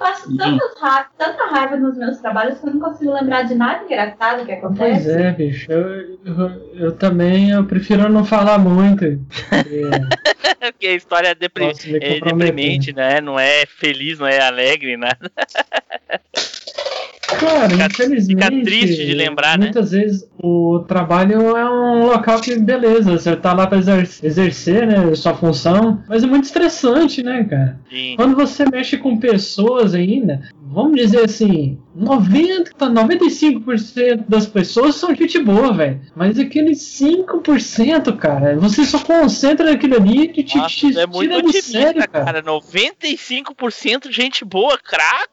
passo tantas ra- tanta raiva nos meus trabalhos que eu não consigo lembrar de nada engraçado que Pois acontece. é, bicho. Eu, eu, eu também eu prefiro não falar muito. É, [LAUGHS] Porque a história é, depri- Posso me é deprimente, né? Não é feliz, não é alegre, nada. [LAUGHS] Cara, infelizmente. fica triste de lembrar, né? Muitas vezes o trabalho é um local que, beleza, você tá lá pra exer- exercer, né, sua função, mas é muito estressante, né, cara? Sim. Quando você mexe com pessoas ainda, vamos dizer assim, 90, 95% das pessoas são gente boa, velho. Mas aquele 5%, cara, você só concentra naquilo ali e te, Nossa, te é muito tira do sério, cara. cara. 95% gente boa, craca.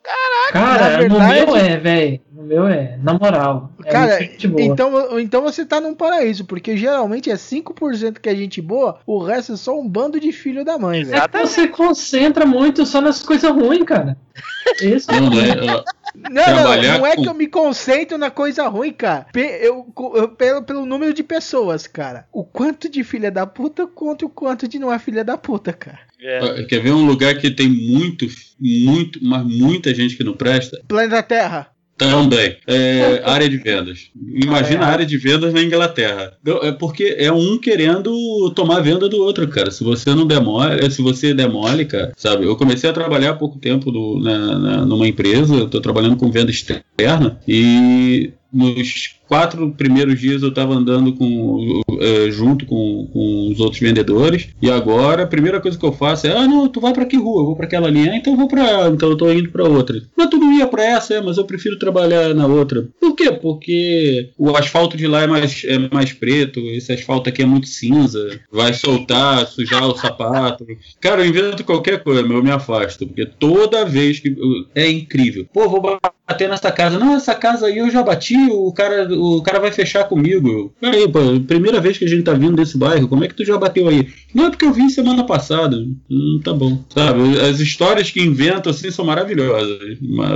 Cara, Na no meu é, velho. No meu é, na moral. É Cara, gente boa. então, então você tá num paraíso, porque geralmente é 5% que é gente boa, o resto é só um bando de filho da mãe, velho. É que você concentra muito só nas coisas ruins, cara. [LAUGHS] Esse Não, não é, ó, Não, não, Trabalhar não é com- que eu me concentro na coisa ruim, cara. Eu, eu- pelo, pelo número de pessoas, cara. O quanto de filha da puta contra o quanto de não é filha da puta, cara. É. Quer ver um lugar que tem muito, muito, mas muita gente que não presta? Planeta Terra. Também. É, [LAUGHS] área de vendas. Imagina a área de vendas na Inglaterra. É porque é um querendo tomar a venda do outro, cara. Se você não demole, se você demole, cara, sabe? Eu comecei a trabalhar há pouco tempo do- na- na- numa empresa, eu tô trabalhando com venda externa e nos quatro primeiros dias eu estava andando com, eh, junto com, com os outros vendedores. E agora a primeira coisa que eu faço é ah não tu vai para que rua? Eu vou para aquela linha. Ah, então eu vou para então eu tô indo para outra. Mas tu não ia para essa? É mas eu prefiro trabalhar na outra. Por quê? Porque o asfalto de lá é mais é mais preto esse asfalto aqui é muito cinza vai soltar sujar o sapato. Cara eu invento qualquer coisa eu me afasto porque toda vez que é incrível. Pô vou bater nessa casa não essa casa aí eu já bati o cara o cara vai fechar comigo. Peraí, pô, primeira vez que a gente tá vindo desse bairro, como é que tu já bateu aí? Não é porque eu vim semana passada. Hum, tá bom. Sabe, as histórias que inventam assim são maravilhosas.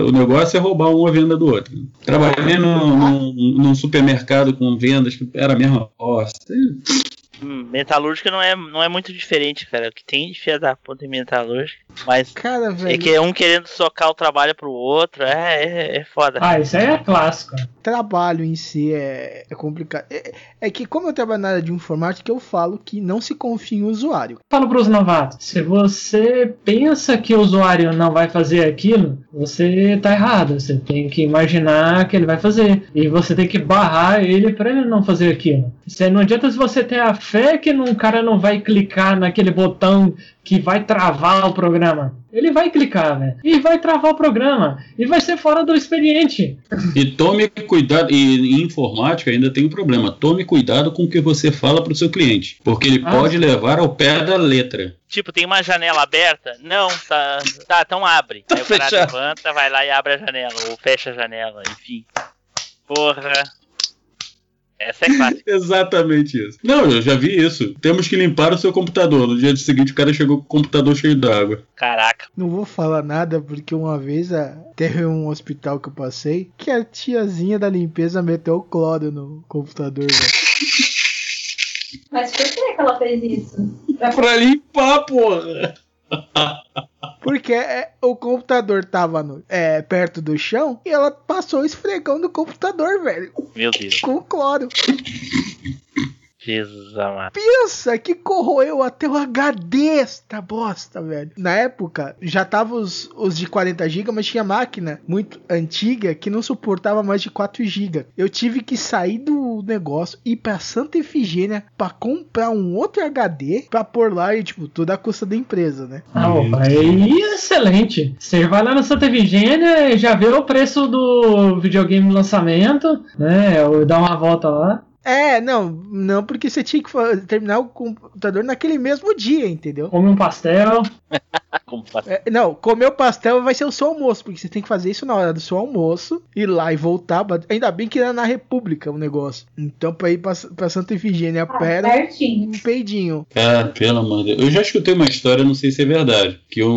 O negócio é roubar um a venda do outro. Trabalhei num, num, num supermercado com vendas que era a mesma bosta. Hum, metalúrgica não é, não é muito diferente, cara. O que tem de filha da puta em metalúrgica. Mas Cara, é velho. que é um querendo socar o trabalho pro outro. É, é, é foda. Ah, isso aí é clássico. Trabalho em si é, é complicado. É, é que, como eu trabalho na área de informática, eu falo que não se confia em usuário. Falo pros novatos, se você pensa que o usuário não vai fazer aquilo, você tá errado. Você tem que imaginar que ele vai fazer. E você tem que barrar ele para ele não fazer aquilo. Você, não adianta se você ter a fé que um cara não vai clicar naquele botão que vai travar o programa. Ele vai clicar, velho. E vai travar o programa. E vai ser fora do expediente. E tome cuidado, e em informática ainda tem um problema. Tome cuidado com o que você fala pro seu cliente. Porque ele Ah, pode sim. levar ao pé da letra. Tipo, tem uma janela aberta? Não, tá. Tá, então abre. Aí o cara levanta, vai lá e abre a janela. Ou fecha a janela, enfim. Porra. Essa é clássica. [LAUGHS] Exatamente isso. Não, eu já vi isso. Temos que limpar o seu computador. No dia seguinte o cara chegou com o computador cheio d'água. Caraca. Não vou falar nada porque uma vez a- teve um hospital que eu passei que a tiazinha da limpeza meteu o cloro no computador, velho. Mas por que, que ela fez isso? Pra limpar, porra! Porque é, o computador tava no- é, perto do chão e ela passou esfregando o computador, velho. Meu Deus. Com cloro. Jesus amado. Pensa que corroeu até o HD esta bosta, velho. Na época, já tava os, os de 40 GB, mas tinha máquina muito antiga que não suportava mais de 4 GB. Eu tive que sair do negócio e ir pra Santa Efigênia pra comprar um outro HD pra pôr lá e, tipo, tudo à custa da empresa, né? Ah, opa, aí é excelente. Você vai lá na Santa Virgínia e já vê o preço do videogame no lançamento, né? Ou dá uma volta lá. É, não, não, porque você tinha que terminar o computador naquele mesmo dia, entendeu? Come um pastel. [LAUGHS] Como faz? É, não, comer o pastel vai ser o seu almoço, porque você tem que fazer isso na hora do seu almoço, ir lá e voltar. Ainda bem que era na República o negócio. Então, pra ir pra, pra Santa Efigênia a pé, era certinho. um peidinho. Cara, pelo amor de Deus. Eu já escutei uma história, não sei se é verdade, que um,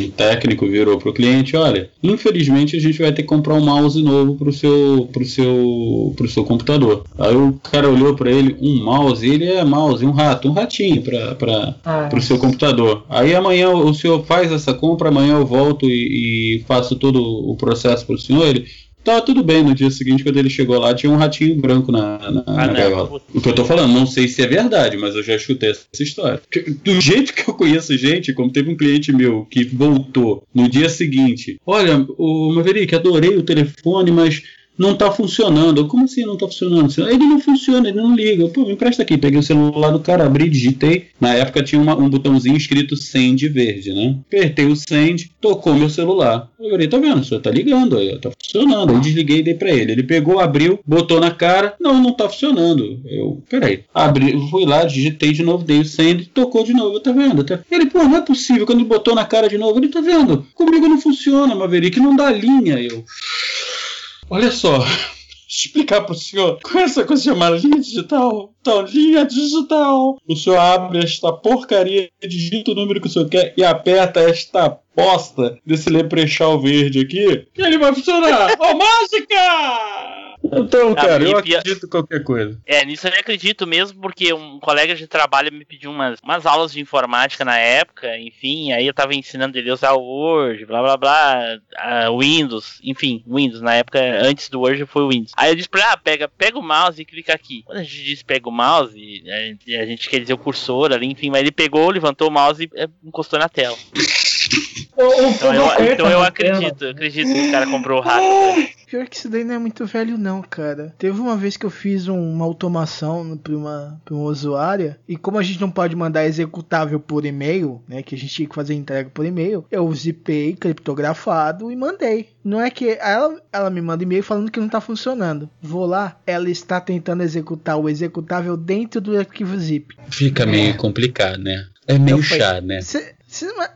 um técnico virou pro cliente, olha, infelizmente a gente vai ter que comprar um mouse novo pro seu, pro seu, pro seu computador. Aí o cara olhou pra ele, um mouse, ele é mouse, um rato, um ratinho pra, pra, Ah, pro seu computador. Aí amanhã o senhor faz essa compra, amanhã eu volto e, e faço todo o processo pro senhor. Ele, tá tudo bem. No dia seguinte, quando ele chegou lá, tinha um ratinho branco na, na, Ah, na gaiola. O que eu tô falando, não sei se é verdade, mas eu já escutei essa história. Do jeito que eu conheço gente, como teve um cliente meu que voltou no dia seguinte, olha, o Maverick, adorei o telefone, mas não tá funcionando. Como assim não tá funcionando? Ele não funciona, ele não liga. Pô, me empresta aqui. Peguei o celular do cara, abri, digitei. Na época tinha uma- um botãozinho escrito send verde, né? Apertei o send, tocou meu celular. Eu falei, tá vendo? O senhor tá ligando, aí, tá funcionando. Aí desliguei e dei pra ele. Ele pegou, abriu, botou na cara. Não, não tá funcionando. Eu, peraí. Abri, fui lá, digitei de novo, dei o send, tocou de novo, tá vendo? Tá- Ele, pô, não é possível. Quando botou na cara de novo, ele tá vendo? Comigo não funciona, Maverick, não dá linha. Eu. Olha só, [LAUGHS] explicar pro senhor com essa coisa chamada linha digital. Então, linha digital. O senhor abre esta porcaria, digita o número que o senhor quer e aperta esta posta desse leprechal verde aqui, que ele vai funcionar. Ó, mágica! Então, cara, eu acredito em qualquer coisa. É, nisso eu acredito mesmo, porque um colega de trabalho me pediu umas, umas aulas de informática na época, enfim, aí eu tava ensinando ele a usar o Word, blá blá blá, Windows, enfim, Windows, na época, antes do Word foi o Windows. Aí eu disse pra ele, ah, pega, pega o mouse e clica aqui. Quando a gente diz pega o mouse, a gente, a gente quer dizer o cursor ali, enfim, mas ele pegou, levantou o mouse e eh, encostou na tela. Então eu, então eu acredito, eu acredito que o cara comprou o hack. né? Pior que isso daí não é muito velho, não, cara. Teve uma vez que eu fiz um- uma automação pra uma, pra uma usuária, e como a gente não pode mandar executável por e-mail, né? Que a gente tinha que fazer entrega por e-mail, eu zipei, criptografado e mandei. Não é que. Ela, ela me manda e-mail falando que não tá funcionando. Vou lá, ela está tentando executar o executável dentro do arquivo zip. Fica meio complicado, né? É meio falei, chato, né? Cê-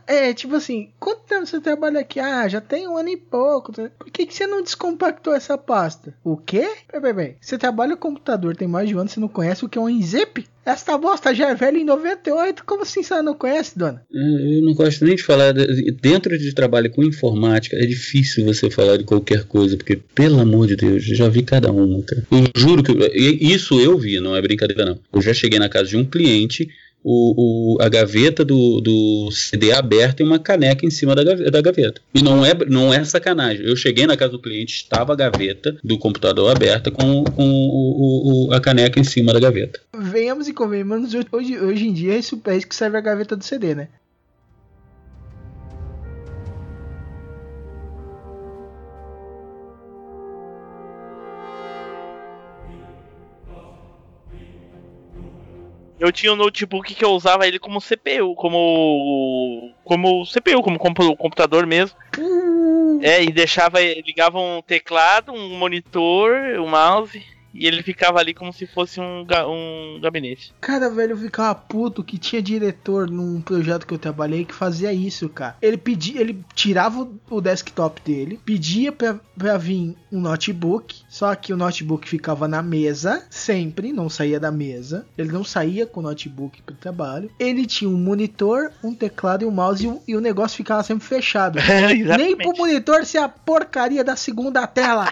é, tipo assim, quanto tempo você trabalha aqui? Ah, já tem um ano e pouco. tá? Por que, que você não descompactou essa pasta? O quê? Peraí, peraí. Você trabalha com computador, tem mais de um ano, você não conhece o que é um INZIP? Esta bosta já é velha em 98, como assim você não conhece, dona? Eu não gosto nem de falar. de- Dentro de trabalho com informática, é difícil você falar de qualquer coisa, porque, pelo amor de Deus, eu já vi cada uma, cara. Eu juro que. Isso eu vi, não é brincadeira, não. Eu já cheguei na casa de um cliente. O, o- a gaveta do, do CD aberta e uma caneca em cima da, gave- da gaveta. E não é, não é sacanagem. Eu cheguei na casa do cliente, estava a gaveta do computador aberta com, com o- o- a caneca em cima da gaveta. Venhamos e convenhamos, hoje, hoje, em dia é isso, é isso que serve a gaveta do CD, né? Eu tinha um notebook que eu usava ele como CPU, como como CPU, como compu- computador mesmo. É, e deixava, ligava um teclado, um monitor, um mouse, e ele ficava ali como se fosse um, ga- um gabinete. Cara, velho, eu ficava puto que tinha diretor num projeto que eu trabalhei que fazia isso, cara. Ele pedia, ele tirava o- desktop dele, pedia pra, pra vir um notebook, só que o notebook ficava na mesa, sempre, não saía da mesa. Ele não saía com o notebook pro trabalho. Ele tinha um monitor, um teclado e um mouse e o, e o negócio ficava sempre fechado. [LAUGHS] Nem pro monitor ser a porcaria da segunda tela.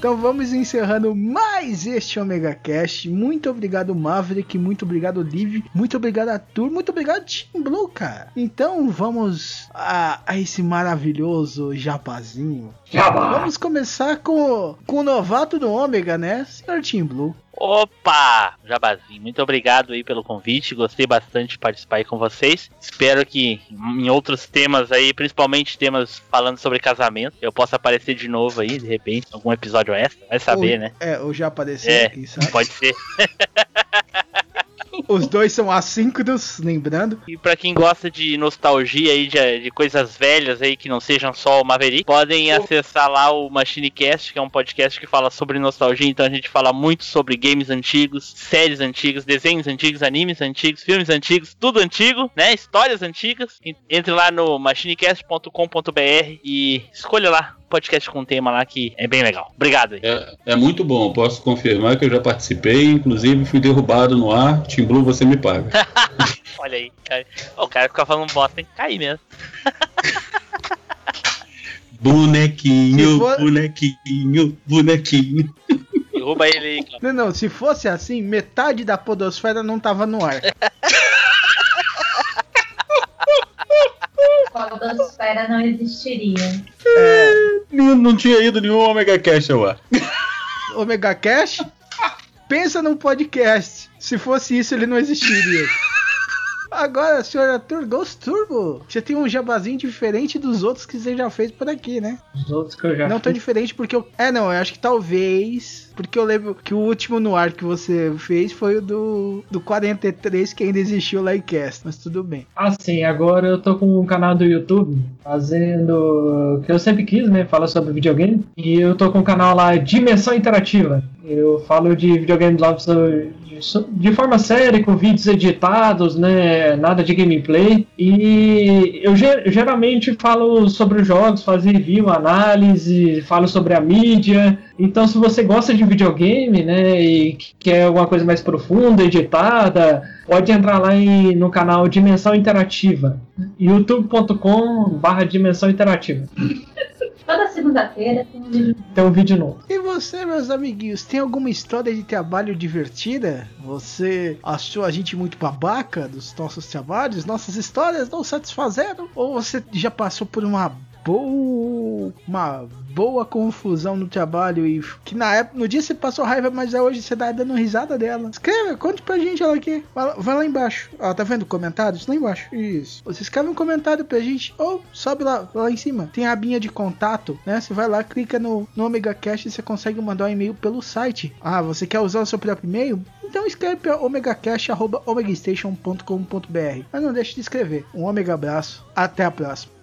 Então vamos encerrando mais este Omega Cast. Muito obrigado, Maverick. Muito obrigado, Liv. Muito obrigado, Arthur. Muito obrigado, Team Blue, cara. Então vamos a, a esse maravilhoso japazinho. Jabá. Vamos começar com, com o novato do Ômega, né? Senhor Team Blue. Opa! Jabazinho, muito obrigado aí pelo convite. Gostei bastante de participar aí com vocês. Espero que em outros temas aí, principalmente temas falando sobre casamento, eu possa aparecer de novo aí, de repente, em algum episódio extra. Vai saber, Ou- né? É, ou já apareceu É, aqui, sabe? pode ser. [LAUGHS] Os dois são assíncronos, lembrando. E pra quem gosta de nostalgia aí, de, de coisas velhas aí que não sejam só o Maverick, podem acessar lá o MachineCast, que é um podcast que fala sobre nostalgia. Então a gente fala muito sobre games antigos, séries antigas, desenhos antigos, animes antigos, filmes antigos, tudo antigo, né? Histórias antigas. Entre lá no machinecast.com.br e escolha lá podcast com tema lá que é bem legal. Obrigado aí. É, é muito bom, posso confirmar que eu já participei, inclusive fui derrubado no ar. Team Blue, você me paga. [LAUGHS] Olha aí, cara. O cara fica falando bosta, tem que cair mesmo. [LAUGHS] Bonequinho, for- bonequinho, bonequinho. Derruba ele aí, Cláudio. Não, não, se fosse assim, metade da podosfera não tava no ar. [LAUGHS] Podosfera não existiria. Não, não tinha ido nenhum Omega Cash ao ar. Omega Cash? Pensa num podcast. Se fosse isso, ele não existiria. [LAUGHS] Agora, senhor Arthur Ghost Turbo, você tem um jabazinho diferente dos outros que você já fez por aqui, né? Os outros que eu já Não tão diferente porque eu. É, não, eu acho que talvez. Porque eu lembro que o último no ar que você fez foi o do, do 43, que ainda existiu lá em Cast, mas tudo bem. Ah, sim, agora eu tô com um canal do YouTube fazendo o que eu sempre quis, né? Fala sobre videogame. E eu tô com um canal lá Dimensão Interativa. Eu falo de videogame lá de forma séria, com vídeos editados, né? Nada de gameplay. E eu ge- geralmente falo sobre os jogos, faço review, análise, falo sobre a mídia. Então, se você gosta de videogame, né, e quer alguma coisa mais profunda, editada, pode entrar lá em- no canal Dimensão Interativa, youtube.com/barra Dimensão Interativa. [LAUGHS] Toda segunda-feira tem um vídeo. Tem um vídeo novo. E você, meus amiguinhos, tem alguma história de trabalho divertida? Você achou a gente muito babaca dos nossos trabalhos? Nossas histórias não satisfazeram? Ou você já passou por uma boa, uma boa confusão no trabalho e que na época, no dia você passou raiva, mas hoje você tá dando risada dela? Escreva, conte pra gente ela aqui. Vai, lá- embaixo. Ó, tá vendo comentários? Lá embaixo. Isso. Você escreve um comentário pra gente ou sobe lá, lá em cima. Tem a abinha de contato, né? Você vai lá, clica no, no Omega Cash e você consegue mandar um e-mail pelo site. Ah, você quer usar o seu próprio e-mail? Então escreve para omegacash.omegastation.com.br. Mas não deixe de escrever. Um omega abraço. Até a próxima.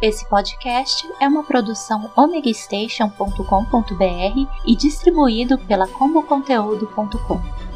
Esse podcast é uma produção omegastation.com.br e distribuído pela comboconteúdo.com.